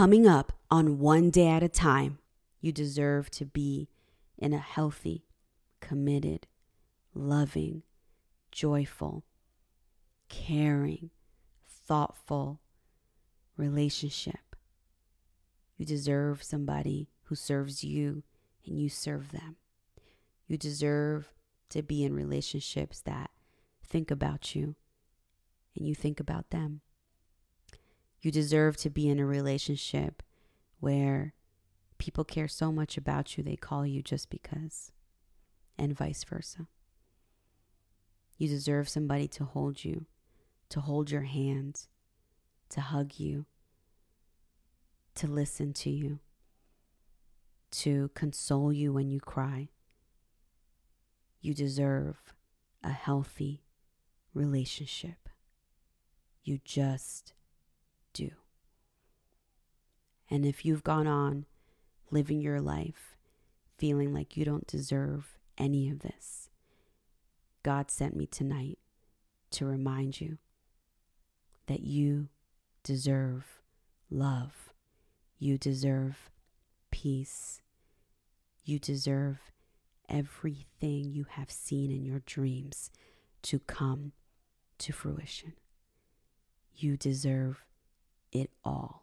coming up on one day at a time. You deserve to be in a healthy, committed, loving, joyful, caring, thoughtful relationship. You deserve somebody who serves you and you serve them. You deserve to be in relationships that think about you and you think about them. You deserve to be in a relationship where people care so much about you they call you just because, and vice versa. You deserve somebody to hold you, to hold your hand, to hug you, to listen to you, to console you when you cry. You deserve a healthy relationship. You just do. And if you've gone on living your life feeling like you don't deserve any of this, God sent me tonight to remind you that you deserve love. You deserve peace. You deserve everything you have seen in your dreams to come to fruition. You deserve it all.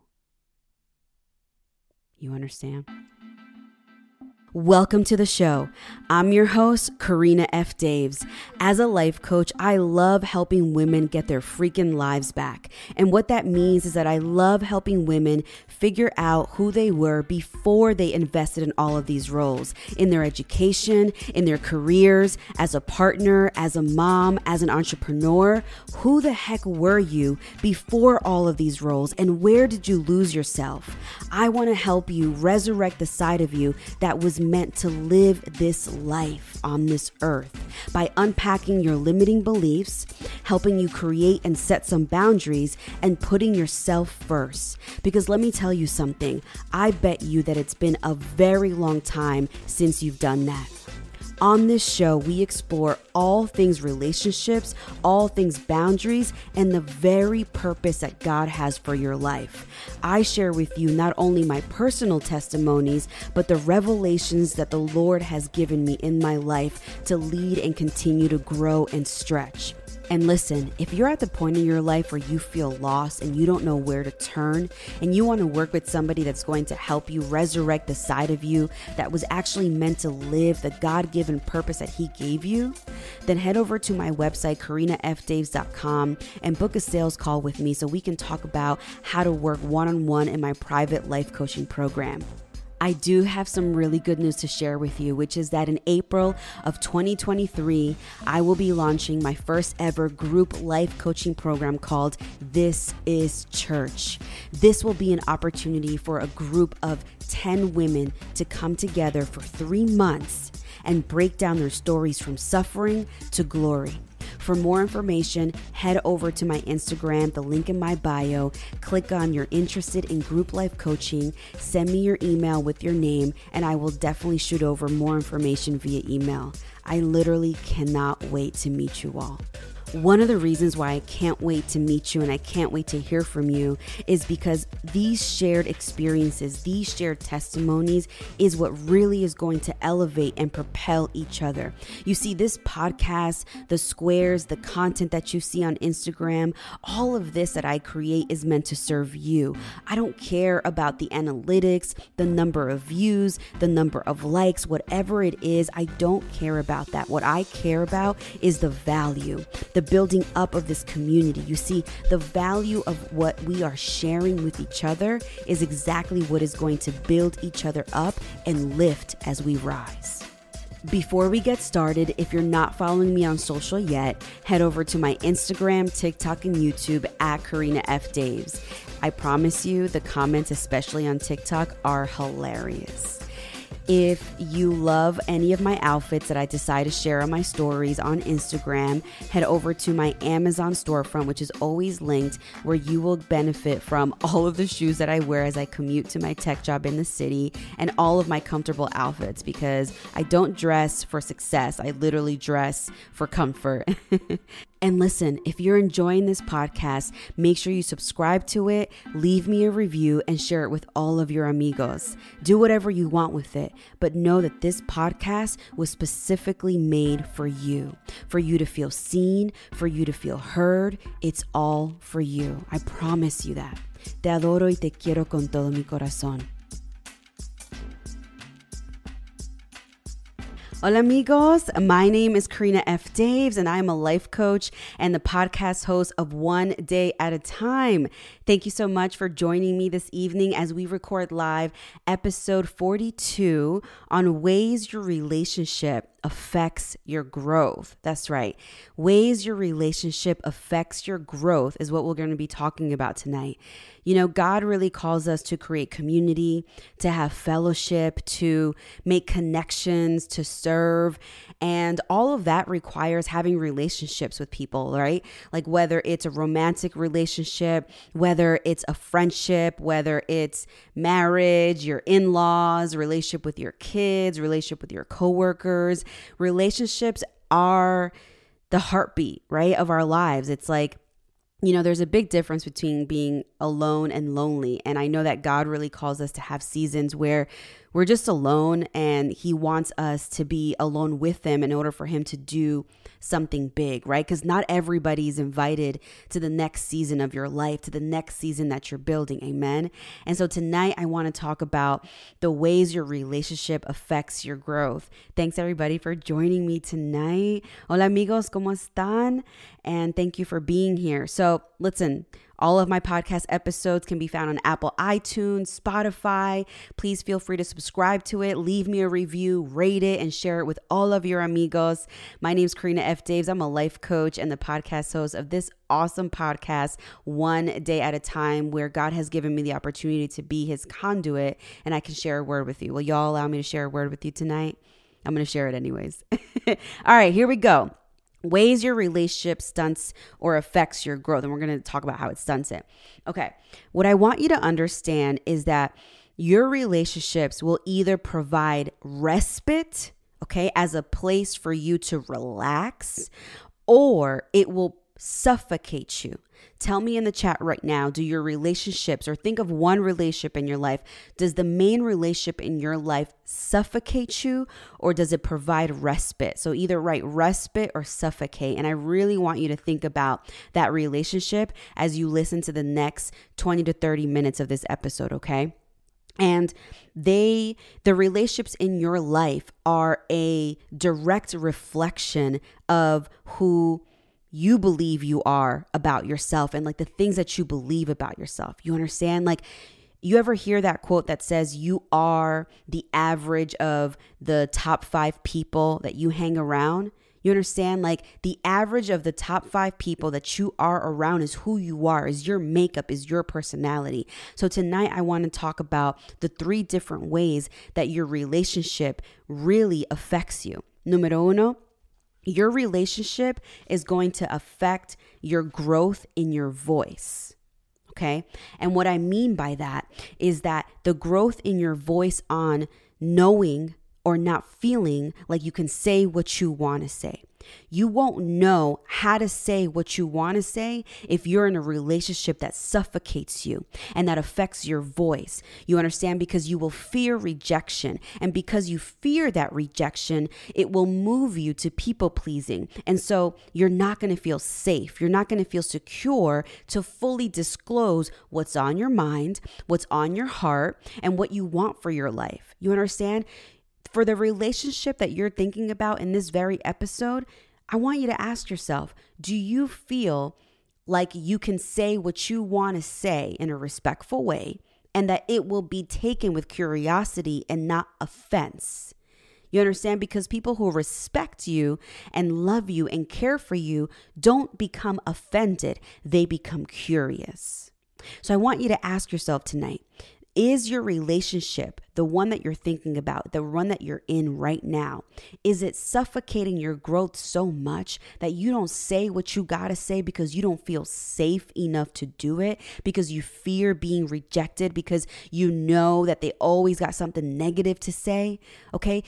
You understand? Welcome to the show. I'm your host, Karina F. Daves. As a life coach, I love helping women get their freaking lives back. And what that means is that I love helping women figure out who they were before they invested in all of these roles in their education, in their careers, as a partner, as a mom, as an entrepreneur. Who the heck were you before all of these roles? And where did you lose yourself? I want to help you resurrect the side of you that was meant to live this life on this earth by unpacking your limiting beliefs, helping you create and set some boundaries, and putting yourself first. Because let me tell you something, I bet you that it's been a very long time since you've done that. On this show, we explore all things relationships, all things boundaries, and the very purpose that God has for your life. I share with you not only my personal testimonies, but the revelations that the Lord has given me in my life to lead and continue to grow and stretch. And listen, if you're at the point in your life where you feel lost and you don't know where to turn, and you want to work with somebody that's going to help you resurrect the side of you that was actually meant to live the God given purpose that He gave you, then head over to my website, karinafdaves.com, and book a sales call with me so we can talk about how to work one on one in my private life coaching program. I do have some really good news to share with you, which is that in April of 2023, I will be launching my first ever group life coaching program called This is Church. This will be an opportunity for a group of 10 women to come together for three months and break down their stories from suffering to glory. For more information, head over to my Instagram, the link in my bio. Click on you're interested in group life coaching, send me your email with your name, and I will definitely shoot over more information via email. I literally cannot wait to meet you all. One of the reasons why I can't wait to meet you and I can't wait to hear from you is because these shared experiences, these shared testimonies is what really is going to elevate and propel each other. You see, this podcast, the squares, the content that you see on Instagram, all of this that I create is meant to serve you. I don't care about the analytics, the number of views, the number of likes, whatever it is, I don't care about that. What I care about is the value the building up of this community. You see, the value of what we are sharing with each other is exactly what is going to build each other up and lift as we rise. Before we get started, if you're not following me on social yet, head over to my Instagram, TikTok, and YouTube at Karina F. Daves. I promise you, the comments, especially on TikTok, are hilarious. If you love any of my outfits that I decide to share on my stories on Instagram, head over to my Amazon storefront, which is always linked, where you will benefit from all of the shoes that I wear as I commute to my tech job in the city and all of my comfortable outfits because I don't dress for success. I literally dress for comfort. And listen, if you're enjoying this podcast, make sure you subscribe to it, leave me a review, and share it with all of your amigos. Do whatever you want with it, but know that this podcast was specifically made for you, for you to feel seen, for you to feel heard. It's all for you. I promise you that. Te adoro y te quiero con todo mi corazón. Hola, amigos. My name is Karina F. Daves, and I'm a life coach and the podcast host of One Day at a Time. Thank you so much for joining me this evening as we record live episode 42 on ways your relationship affects your growth. That's right. Ways your relationship affects your growth is what we're going to be talking about tonight. You know, God really calls us to create community, to have fellowship, to make connections, to serve. And all of that requires having relationships with people, right? Like whether it's a romantic relationship, whether it's a friendship, whether it's marriage, your in laws, relationship with your kids, relationship with your coworkers. Relationships are the heartbeat, right, of our lives. It's like, you know, there's a big difference between being alone and lonely. And I know that God really calls us to have seasons where we're just alone and He wants us to be alone with Him in order for Him to do something big, right? Because not everybody's invited to the next season of your life, to the next season that you're building. Amen. And so tonight, I want to talk about the ways your relationship affects your growth. Thanks, everybody, for joining me tonight. Hola, amigos, ¿cómo están? And thank you for being here. So, listen, all of my podcast episodes can be found on Apple iTunes, Spotify. Please feel free to subscribe to it, leave me a review, rate it, and share it with all of your amigos. My name is Karina F. Daves. I'm a life coach and the podcast host of this awesome podcast, One Day at a Time, where God has given me the opportunity to be his conduit and I can share a word with you. Will y'all allow me to share a word with you tonight? I'm going to share it anyways. all right, here we go ways your relationship stunts or affects your growth. And we're going to talk about how it stunts it. Okay. What I want you to understand is that your relationships will either provide respite, okay, as a place for you to relax, or it will suffocate you. Tell me in the chat right now do your relationships, or think of one relationship in your life, does the main relationship in your life suffocate you or does it provide respite? So either write respite or suffocate. And I really want you to think about that relationship as you listen to the next 20 to 30 minutes of this episode, okay? And they, the relationships in your life are a direct reflection of who you believe you are about yourself and like the things that you believe about yourself. You understand? Like, you ever hear that quote that says you are the average of the top five people that you hang around? You understand? Like the average of the top five people that you are around is who you are, is your makeup, is your personality. So tonight I want to talk about the three different ways that your relationship really affects you. Numero uno, your relationship is going to affect your growth in your voice. Okay. And what I mean by that is that the growth in your voice on knowing or not feeling like you can say what you want to say. You won't know how to say what you want to say if you're in a relationship that suffocates you and that affects your voice. You understand? Because you will fear rejection. And because you fear that rejection, it will move you to people pleasing. And so you're not going to feel safe. You're not going to feel secure to fully disclose what's on your mind, what's on your heart, and what you want for your life. You understand? For the relationship that you're thinking about in this very episode, I want you to ask yourself do you feel like you can say what you want to say in a respectful way and that it will be taken with curiosity and not offense? You understand? Because people who respect you and love you and care for you don't become offended, they become curious. So I want you to ask yourself tonight is your relationship, the one that you're thinking about, the one that you're in right now, is it suffocating your growth so much that you don't say what you got to say because you don't feel safe enough to do it, because you fear being rejected, because you know that they always got something negative to say? Okay.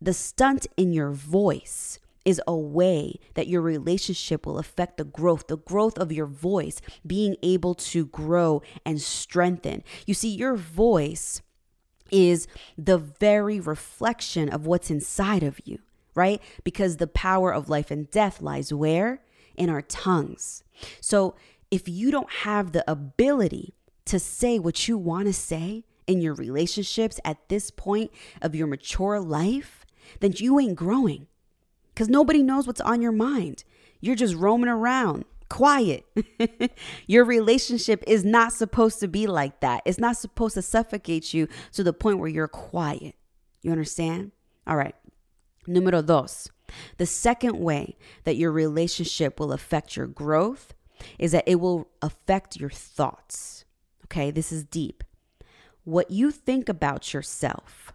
The stunt in your voice is a way that your relationship will affect the growth, the growth of your voice, being able to grow and strengthen. You see, your voice is the very reflection of what's inside of you, right? Because the power of life and death lies where? In our tongues. So if you don't have the ability to say what you want to say in your relationships at this point of your mature life, then you ain't growing because nobody knows what's on your mind. You're just roaming around quiet. Your relationship is not supposed to be like that. It's not supposed to suffocate you to the point where you're quiet. You understand? All right. Número dos. The second way that your relationship will affect your growth is that it will affect your thoughts. Okay, this is deep. What you think about yourself,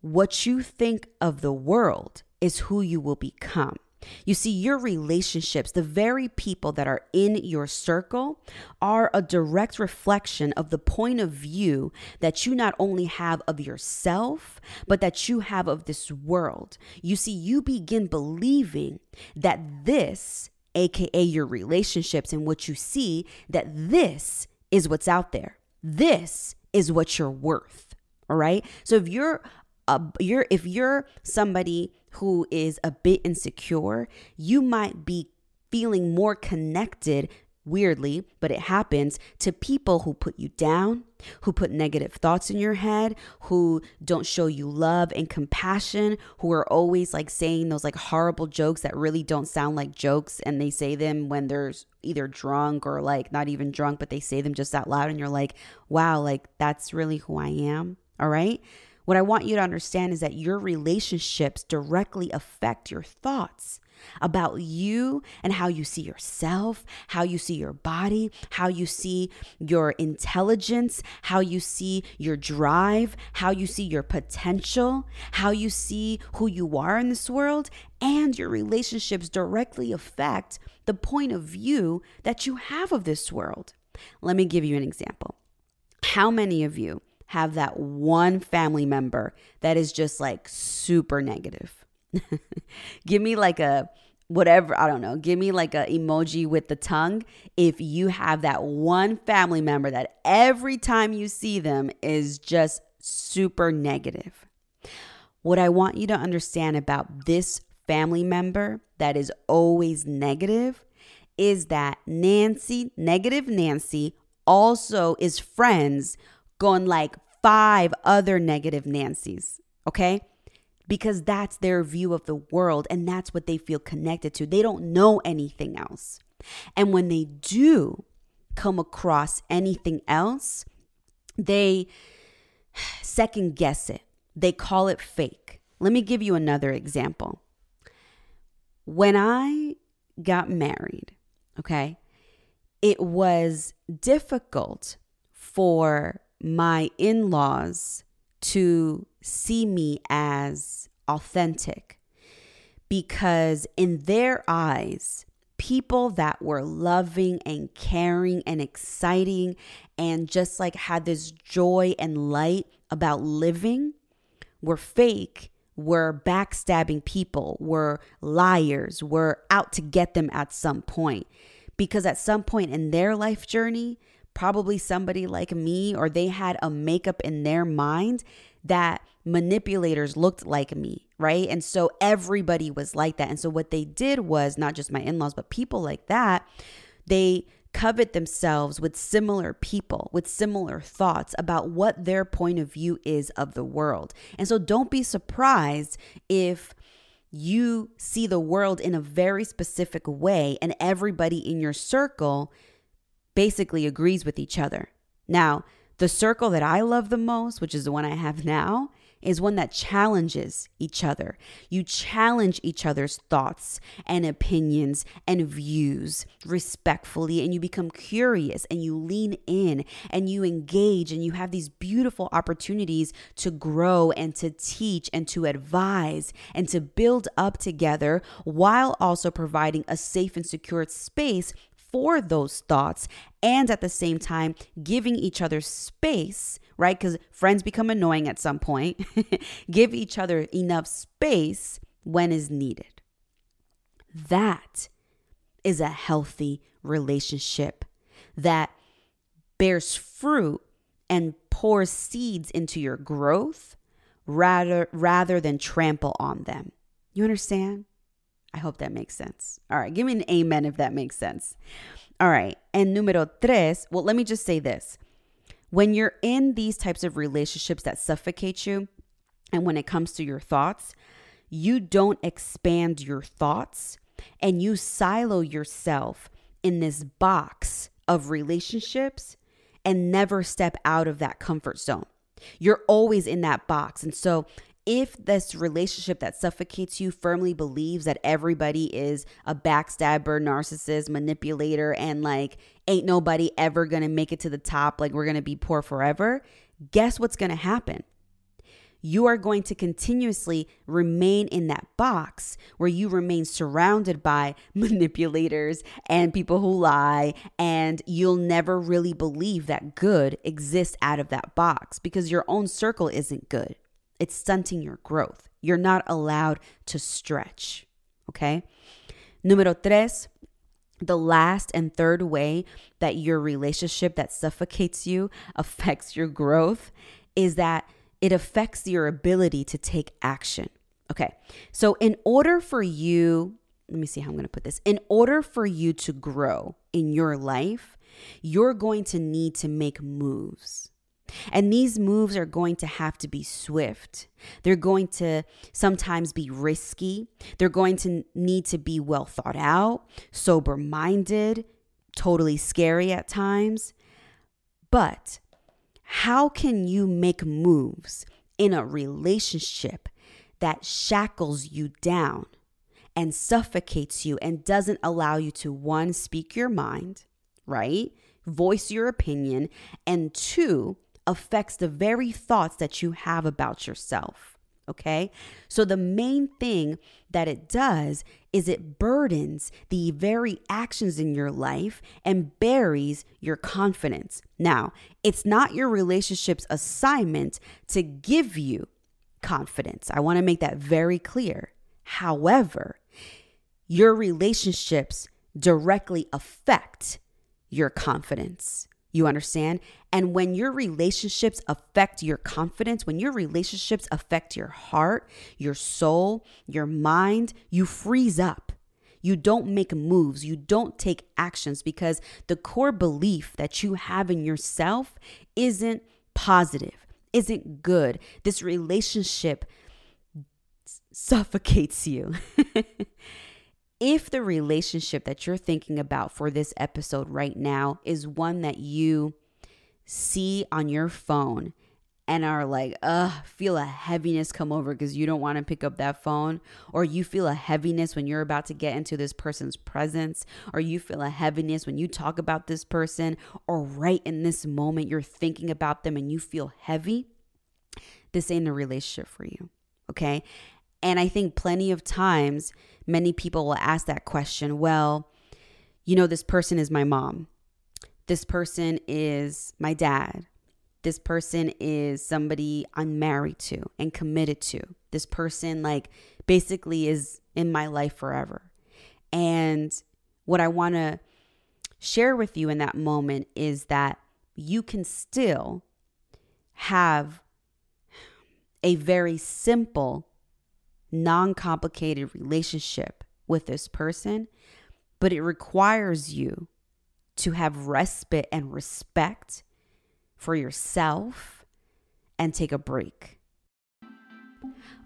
what you think of the world is who you will become. You see, your relationships, the very people that are in your circle, are a direct reflection of the point of view that you not only have of yourself, but that you have of this world. You see, you begin believing that this, AKA your relationships and what you see, that this is what's out there. This is what you're worth. All right. So if you're a, you're if you're somebody who is a bit insecure, you might be feeling more connected weirdly, but it happens to people who put you down, who put negative thoughts in your head, who don't show you love and compassion, who are always like saying those like horrible jokes that really don't sound like jokes and they say them when they're either drunk or like not even drunk, but they say them just out loud and you're like, "Wow, like that's really who I am." All right? What I want you to understand is that your relationships directly affect your thoughts about you and how you see yourself, how you see your body, how you see your intelligence, how you see your drive, how you see your potential, how you see who you are in this world, and your relationships directly affect the point of view that you have of this world. Let me give you an example. How many of you have that one family member that is just like super negative. give me like a whatever, I don't know, give me like a emoji with the tongue if you have that one family member that every time you see them is just super negative. What I want you to understand about this family member that is always negative is that Nancy, negative Nancy, also is friends going like five other negative Nancy's, okay? Because that's their view of the world and that's what they feel connected to. They don't know anything else. And when they do come across anything else, they second guess it. They call it fake. Let me give you another example. When I got married, okay, it was difficult for my in laws to see me as authentic because, in their eyes, people that were loving and caring and exciting and just like had this joy and light about living were fake, were backstabbing people, were liars, were out to get them at some point. Because at some point in their life journey, probably somebody like me, or they had a makeup in their mind that manipulators looked like me, right? And so everybody was like that. And so what they did was not just my in laws, but people like that, they covet themselves with similar people, with similar thoughts about what their point of view is of the world. And so don't be surprised if you see the world in a very specific way and everybody in your circle basically agrees with each other. Now, the circle that I love the most, which is the one I have now, is one that challenges each other. You challenge each other's thoughts and opinions and views respectfully, and you become curious and you lean in and you engage and you have these beautiful opportunities to grow and to teach and to advise and to build up together while also providing a safe and secure space for those thoughts and at the same time giving each other space, right? Because friends become annoying at some point. Give each other enough space when is needed. That is a healthy relationship that bears fruit and pours seeds into your growth rather rather than trample on them. You understand? I hope that makes sense. All right, give me an amen if that makes sense. All right, and número tres, well, let me just say this. When you're in these types of relationships that suffocate you, and when it comes to your thoughts, you don't expand your thoughts and you silo yourself in this box of relationships and never step out of that comfort zone. You're always in that box. And so, if this relationship that suffocates you firmly believes that everybody is a backstabber, narcissist, manipulator, and like ain't nobody ever gonna make it to the top, like we're gonna be poor forever, guess what's gonna happen? you are going to continuously remain in that box where you remain surrounded by manipulators and people who lie, and you'll never really believe that good exists out of that box because your own circle isn't good. It's stunting your growth. You're not allowed to stretch. Okay. Número tres, the last and third way that your relationship that suffocates you affects your growth is that it affects your ability to take action. Okay. So, in order for you, let me see how I'm going to put this. In order for you to grow in your life, you're going to need to make moves. And these moves are going to have to be swift. They're going to sometimes be risky. They're going to need to be well thought out, sober minded, totally scary at times. But how can you make moves in a relationship that shackles you down and suffocates you and doesn't allow you to one, speak your mind, right? Voice your opinion, and two, affects the very thoughts that you have about yourself. Okay. So the main thing that it does is it burdens the very actions in your life and buries your confidence. Now, it's not your relationship's assignment to give you confidence. I want to make that very clear. However, your relationships directly affect your confidence. You understand? And when your relationships affect your confidence, when your relationships affect your heart, your soul, your mind, you freeze up. You don't make moves. You don't take actions because the core belief that you have in yourself isn't positive, isn't good. This relationship suffocates you. if the relationship that you're thinking about for this episode right now is one that you see on your phone and are like, ugh, feel a heaviness come over because you don't want to pick up that phone, or you feel a heaviness when you're about to get into this person's presence, or you feel a heaviness when you talk about this person, or right in this moment you're thinking about them and you feel heavy, this ain't a relationship for you. Okay. And I think plenty of times, many people will ask that question well, you know, this person is my mom. This person is my dad. This person is somebody I'm married to and committed to. This person, like, basically is in my life forever. And what I want to share with you in that moment is that you can still have a very simple non complicated relationship with this person, but it requires you to have respite and respect for yourself and take a break.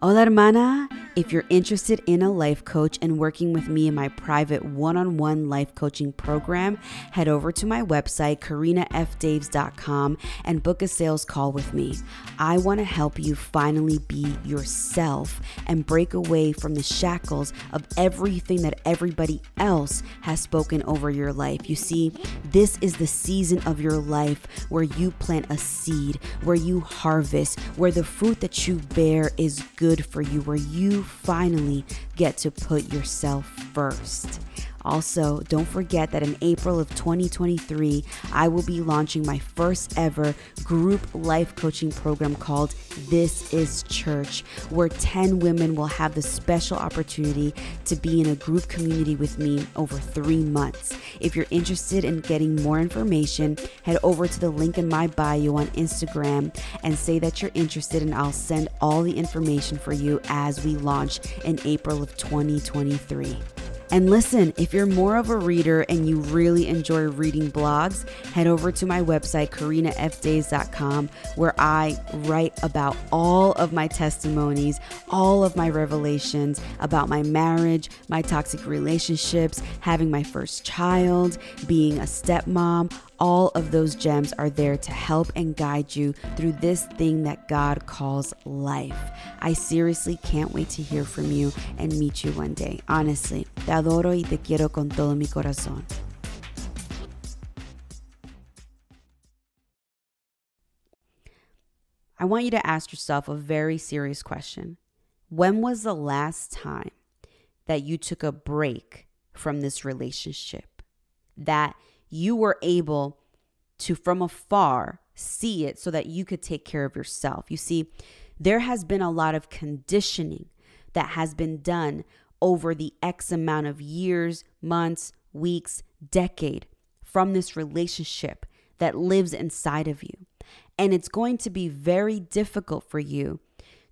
Hola, hermana. If you're interested in a life coach and working with me in my private one on one life coaching program, head over to my website, karinafdaves.com, and book a sales call with me. I want to help you finally be yourself and break away from the shackles of everything that everybody else has spoken over your life. You see, this is the season of your life where you plant a seed, where you harvest, where the fruit that you bear is good for you, where you finally get to put yourself first. Also, don't forget that in April of 2023, I will be launching my first ever group life coaching program called This is Church, where 10 women will have the special opportunity to be in a group community with me over three months. If you're interested in getting more information, head over to the link in my bio on Instagram and say that you're interested, and I'll send all the information for you as we launch in April of 2023. And listen, if you're more of a reader and you really enjoy reading blogs, head over to my website, karinafdaves.com, where I write about all of my testimonies, all of my revelations about my marriage, my toxic relationships, having my first child, being a stepmom, all of those gems are there to help and guide you through this thing that God calls life. I seriously can't wait to hear from you and meet you one day. Honestly, te adoro y te quiero con todo mi corazón. I want you to ask yourself a very serious question. When was the last time that you took a break from this relationship? That you were able to, from afar, see it so that you could take care of yourself. You see, there has been a lot of conditioning that has been done over the X amount of years, months, weeks, decade from this relationship that lives inside of you. And it's going to be very difficult for you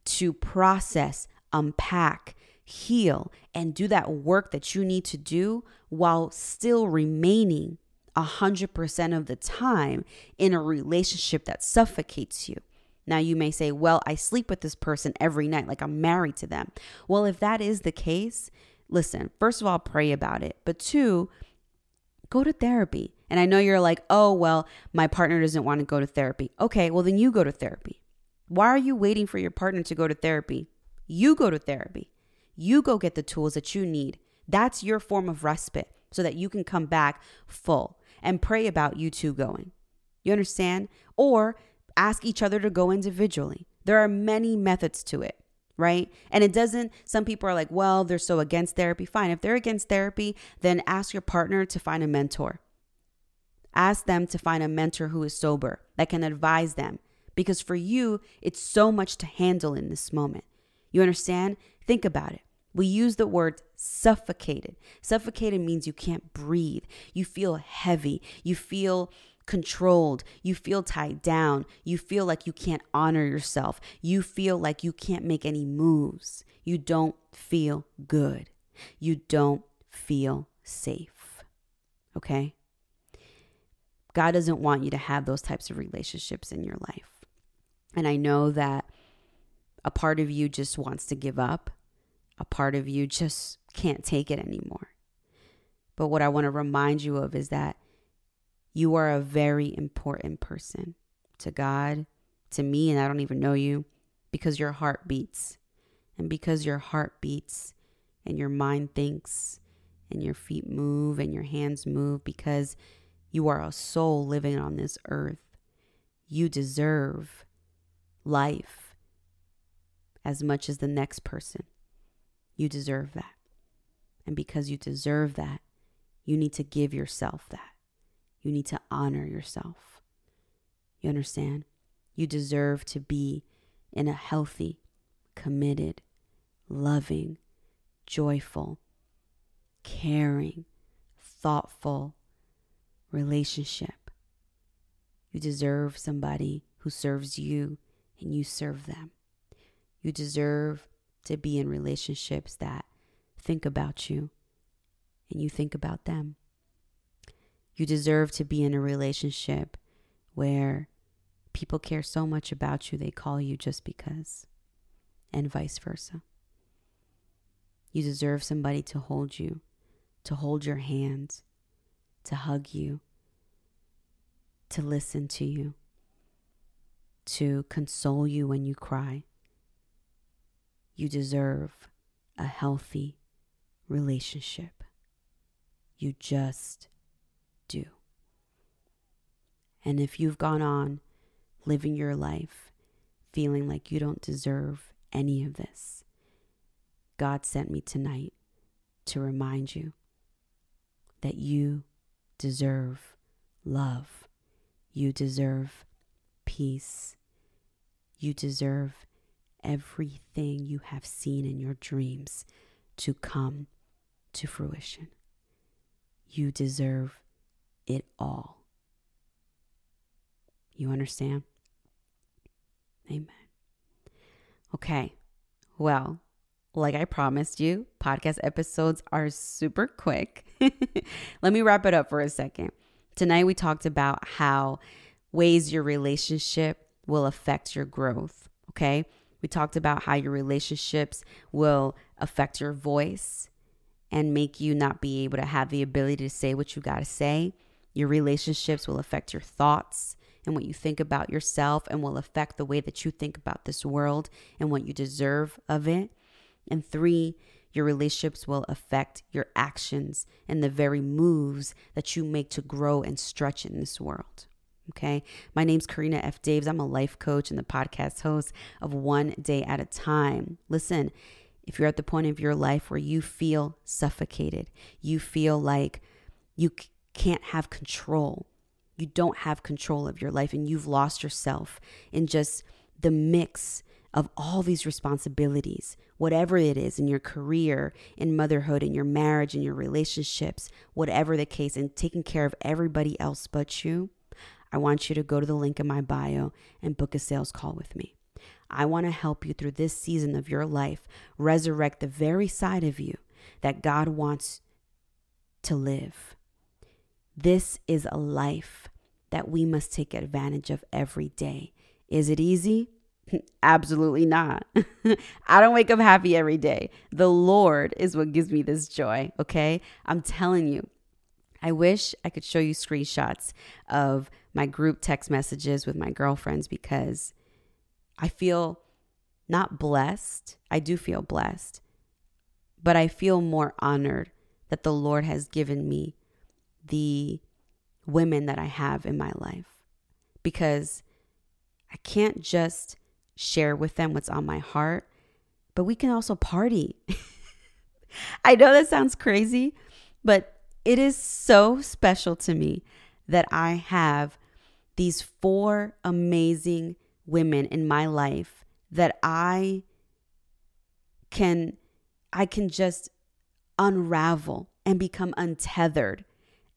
to process, unpack, heal, and do that work that you need to do while still remaining 100% of the time in a relationship that suffocates you. Now, you may say, well, I sleep with this person every night, like I'm married to them. Well, if that is the case, listen, first of all, pray about it. But two, go to therapy. And I know you're like, oh, well, my partner doesn't want to go to therapy. Okay, well, then you go to therapy. Why are you waiting for your partner to go to therapy? You go to therapy. You go get the tools that you need. That's your form of respite so that you can come back full and pray about you two going. You understand? Or ask each other to go individually. There are many methods to it, right? And it doesn't, some people are like, well, they're so against therapy. Fine. If they're against therapy, then ask your partner to find a mentor. Ask them to find a mentor who is sober that can advise them. Because for you, it's so much to handle in this moment. You understand? Think about it. We use the word suffocated. Suffocated means you can't breathe. You feel heavy. You feel controlled. You feel tied down. You feel like you can't honor yourself. You feel like you can't make any moves. You don't feel good. You don't feel safe. Okay? God doesn't want you to have those types of relationships in your life. And I know that a part of you just wants to give up a part of you just can't take it anymore. But what I want to remind you of is that you are a very important person to God, to me, and I don't even know you because your heart beats. And because your heart beats and your mind thinks and your feet move and your hands move because you are a soul living on this earth, you deserve life as much as the next person. You deserve that. And because you deserve that, you need to give yourself that. You need to honor yourself. You understand? You deserve to be in a healthy, committed, loving, joyful, caring, thoughtful relationship. You deserve somebody who serves you and you serve them. You deserve to be in relationships that think about you and you think about them. You deserve to be in a relationship where people care so much about you they call you just because, and vice versa. You deserve somebody to hold you, to hold your hands, to hug you, to listen to you, to console you when you cry. You deserve a healthy relationship. You just do. And if you've gone on living your life feeling like you don't deserve any of this, God sent me tonight to remind you that you deserve love. You deserve peace. You deserve everything you have seen in your dreams to come to fruition. You deserve it all. You understand? Amen. Okay. Well, like I promised you, podcast episodes are super quick. Let me wrap it up for a second. Tonight, we talked about how ways your relationship will affect your growth. Okay. We talked about how your relationships will affect your voice and make you not be able to have the ability to say what you got to say. Your relationships will affect your thoughts and what you think about yourself and will affect the way that you think about this world and what you deserve of it. And three, your relationships will affect your actions and the very moves that you make to grow and stretch in this world. Okay. My name's Karina F. Daves. I'm a life coach and the podcast host of One Day at a Time. Listen, if you're at the point of your life where you feel suffocated, you feel like you can't have control, you don't have control of your life, and you've lost yourself in just the mix of all these responsibilities, whatever it is in your career, in motherhood, in your marriage, in your relationships, whatever the case, and taking care of everybody else but you, I want you to go to the link in my bio and book a sales call with me. I want to help you through this season of your life resurrect the very side of you that God wants to live. This is a life that we must take advantage of every day. Is it easy? Absolutely not. I don't wake up happy every day. The Lord is what gives me this joy, okay? I'm telling you. I wish I could show you screenshots of my group text messages with my girlfriends because I feel not blessed. I do feel blessed, but I feel more honored that the Lord has given me the women that I have in my life because I can't just share with them what's on my heart, but we can also party. I know that sounds crazy, but it is so special to me that I have these four amazing women in my life that I can I can just unravel and become untethered.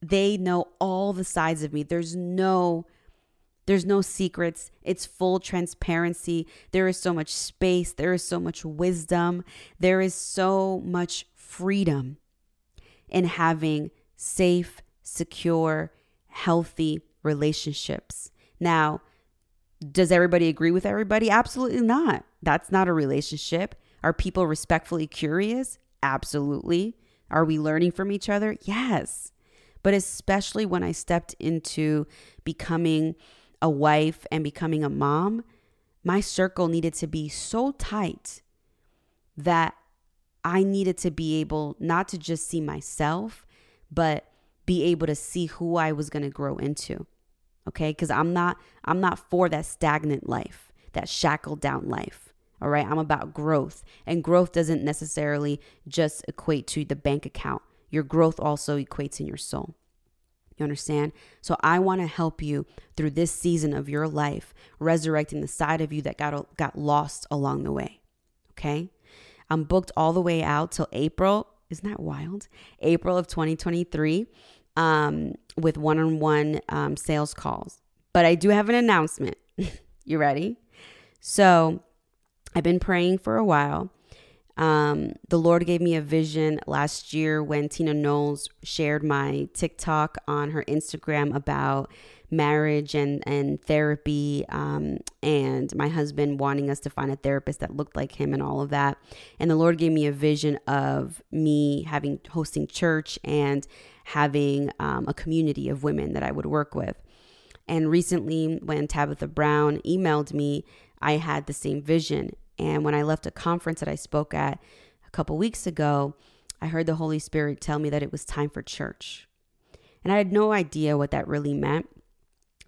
They know all the sides of me. There's no there's no secrets. It's full transparency. There is so much space. There is so much wisdom. There is so much freedom in having safe, secure, healthy relationships. Now, does everybody agree with everybody? Absolutely not. That's not a relationship. Are people respectfully curious? Absolutely. Are we learning from each other? Yes. But especially when I stepped into becoming a wife and becoming a mom, my circle needed to be so tight that I needed to be able not to just see myself, but be able to see who I was going to grow into okay because i'm not i'm not for that stagnant life that shackled down life all right i'm about growth and growth doesn't necessarily just equate to the bank account your growth also equates in your soul you understand? So I want to help you through this season of your life, resurrecting the side of you that got got lost along the way. Okay? I'm booked all the way out till April. Isn't that wild? April of 2023 um, with one on one sales calls. But I do have an announcement. you ready? So I've been praying for a while. Um, the Lord gave me a vision last year when Tina Knowles shared my TikTok on her Instagram about marriage and and therapy um, and my husband wanting us to find a therapist that looked like him and all of that and the lord gave me a vision of me having hosting church and having um, a community of women that I would work with. And recently, when Tabitha Brown emailed me, I had the same vision. And when I left a conference that I spoke at a couple weeks ago, I heard the Holy Spirit tell me that it was time for church. And I had no idea what that really meant.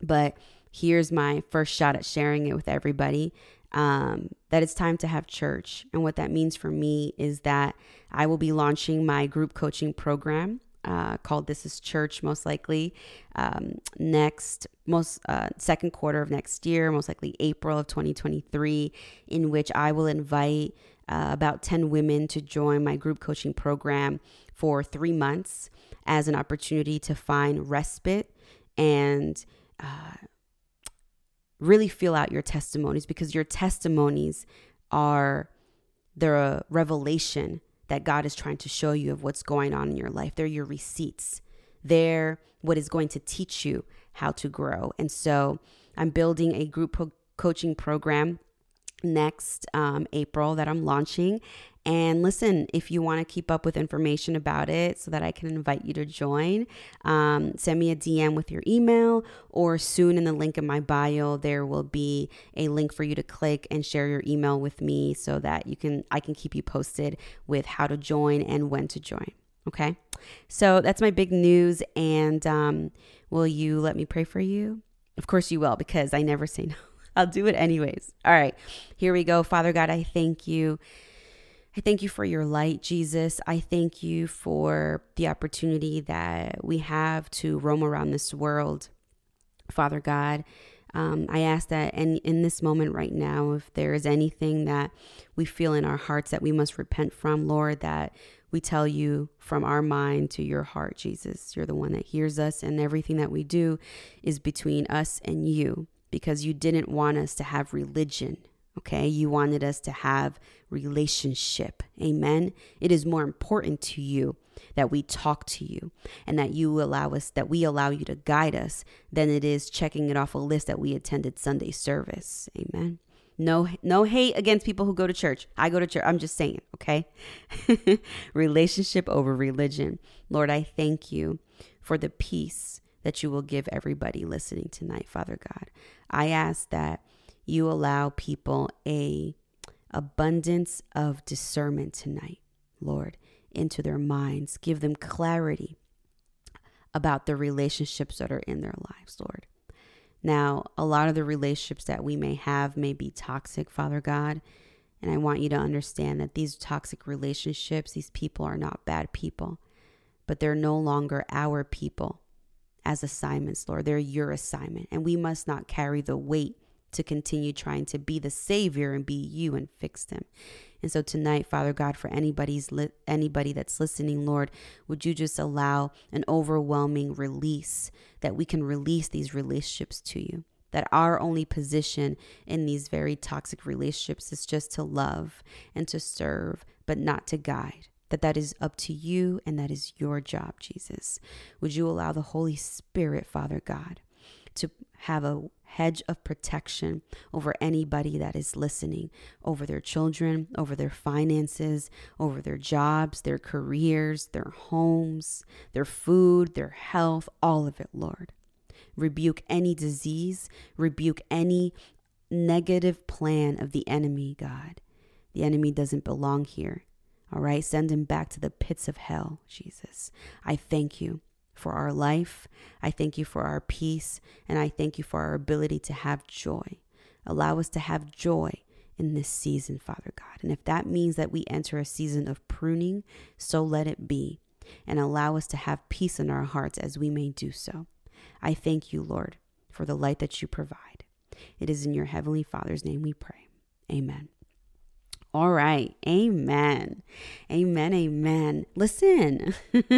But here's my first shot at sharing it with everybody um, that it's time to have church. And what that means for me is that I will be launching my group coaching program uh, called This Is Church, most likely um, next, most uh, second quarter of next year, most likely April of 2023, in which I will invite uh, about 10 women to join my group coaching program for three months as an opportunity to find respite and uh, really feel out your testimonies because your testimonies are the revelation that God is trying to show you of what's going on in your life. They're your receipts. They're what is going to teach you how to grow. And so I'm building a group coaching program next um, April that I'm launching. And listen, if you want to keep up with information about it so that I can invite you to join, um, send me a DM with your email, or soon in the link in my bio, there will be a link for you to click and share your email with me so that you can I can keep you posted with how to join and when to join. Okay, so that's my big news. And um, will you let me pray for you? Of course you will, because I never say no. I'll do it anyways. All right, here we go. Father God, I thank you. I thank you for your light, Jesus. I thank you for the opportunity that we have to roam around this world, Father God. Um, I ask that in, in this moment right now, if there is anything that we feel in our hearts that we must repent from, Lord, that we tell you from our mind to your heart, Jesus. You're the one that hears us, and everything that we do is between us and you because you didn't want us to have religion. Okay, you wanted us to have relationship. Amen. It is more important to you that we talk to you and that you allow us, that we allow you to guide us than it is checking it off a list that we attended Sunday service. Amen. No, no hate against people who go to church. I go to church. I'm just saying, okay? Relationship over religion. Lord, I thank you for the peace that you will give everybody listening tonight, Father God. I ask that you allow people a abundance of discernment tonight, Lord, into their minds. Give them clarity about the relationships that are in their lives, Lord. Now, a lot of the relationships that we may have may be toxic, Father God. And I want you to understand that these toxic relationships, these people are not bad people, but they're no longer our people as assignments, Lord. They're your assignment. And we must not carry the weight to continue trying to be the savior and be you and fix them. And so tonight, Father God, for anybody's li- anybody that's listening, Lord, would you just allow an overwhelming release that we can release these relationships to you? That our only position in these very toxic relationships is just to love and to serve, but not to guide that that is up to you and that is your job, Jesus. Would you allow the Holy Spirit, Father God, to have a hedge of protection over anybody that is listening, over their children, over their finances, over their jobs, their careers, their homes, their food, their health, all of it, Lord. Rebuke any disease, rebuke any negative plan of the enemy, God. The enemy doesn't belong here. All right, send him back to the pits of hell, Jesus. I thank you for our life. I thank you for our peace. And I thank you for our ability to have joy. Allow us to have joy in this season, Father God. And if that means that we enter a season of pruning, so let it be. And allow us to have peace in our hearts as we may do so. I thank you, Lord, for the light that you provide. It is in your Heavenly Father's name we pray. Amen. All right. Amen. Amen. Amen. Listen.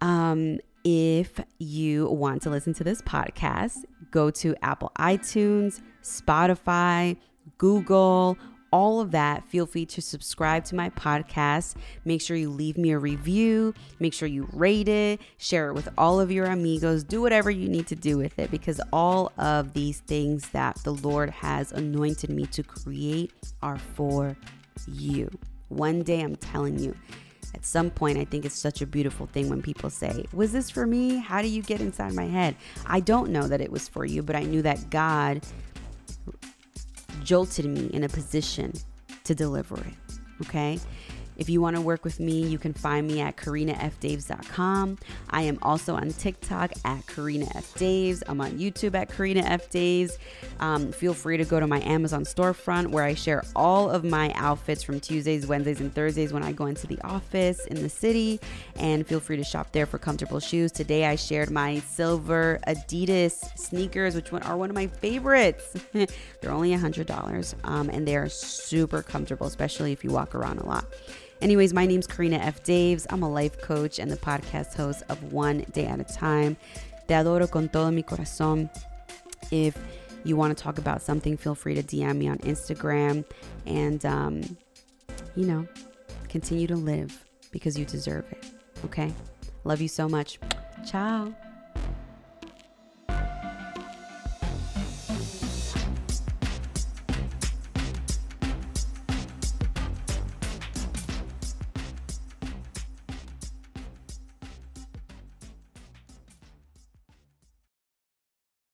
um, if you want to listen to this podcast, go to Apple iTunes, Spotify, Google, all of that, feel free to subscribe to my podcast. Make sure you leave me a review. Make sure you rate it, share it with all of your amigos. Do whatever you need to do with it because all of these things that the Lord has anointed me to create are for you. One day, I'm telling you, at some point, I think it's such a beautiful thing when people say, Was this for me? How do you get inside my head? I don't know that it was for you, but I knew that God jolted me in a position to deliver it. Okay. If you want to work with me, you can find me at KarinaFDaves.com. I am also on TikTok at Karina F. Daves. I'm on YouTube at Karina F. Um, feel free to go to my Amazon storefront where I share all of my outfits from Tuesdays, Wednesdays, and Thursdays when I go into the office in the city. And feel free to shop there for comfortable shoes. Today I shared my silver Adidas sneakers, which are one of my favorites. they're only $100 um, and they're super comfortable, especially if you walk around a lot. Anyways, my name's Karina F. Daves. I'm a life coach and the podcast host of One Day at a Time. Te adoro con todo mi corazón. If you want to talk about something, feel free to DM me on Instagram and, um, you know, continue to live because you deserve it. Okay? Love you so much. Ciao.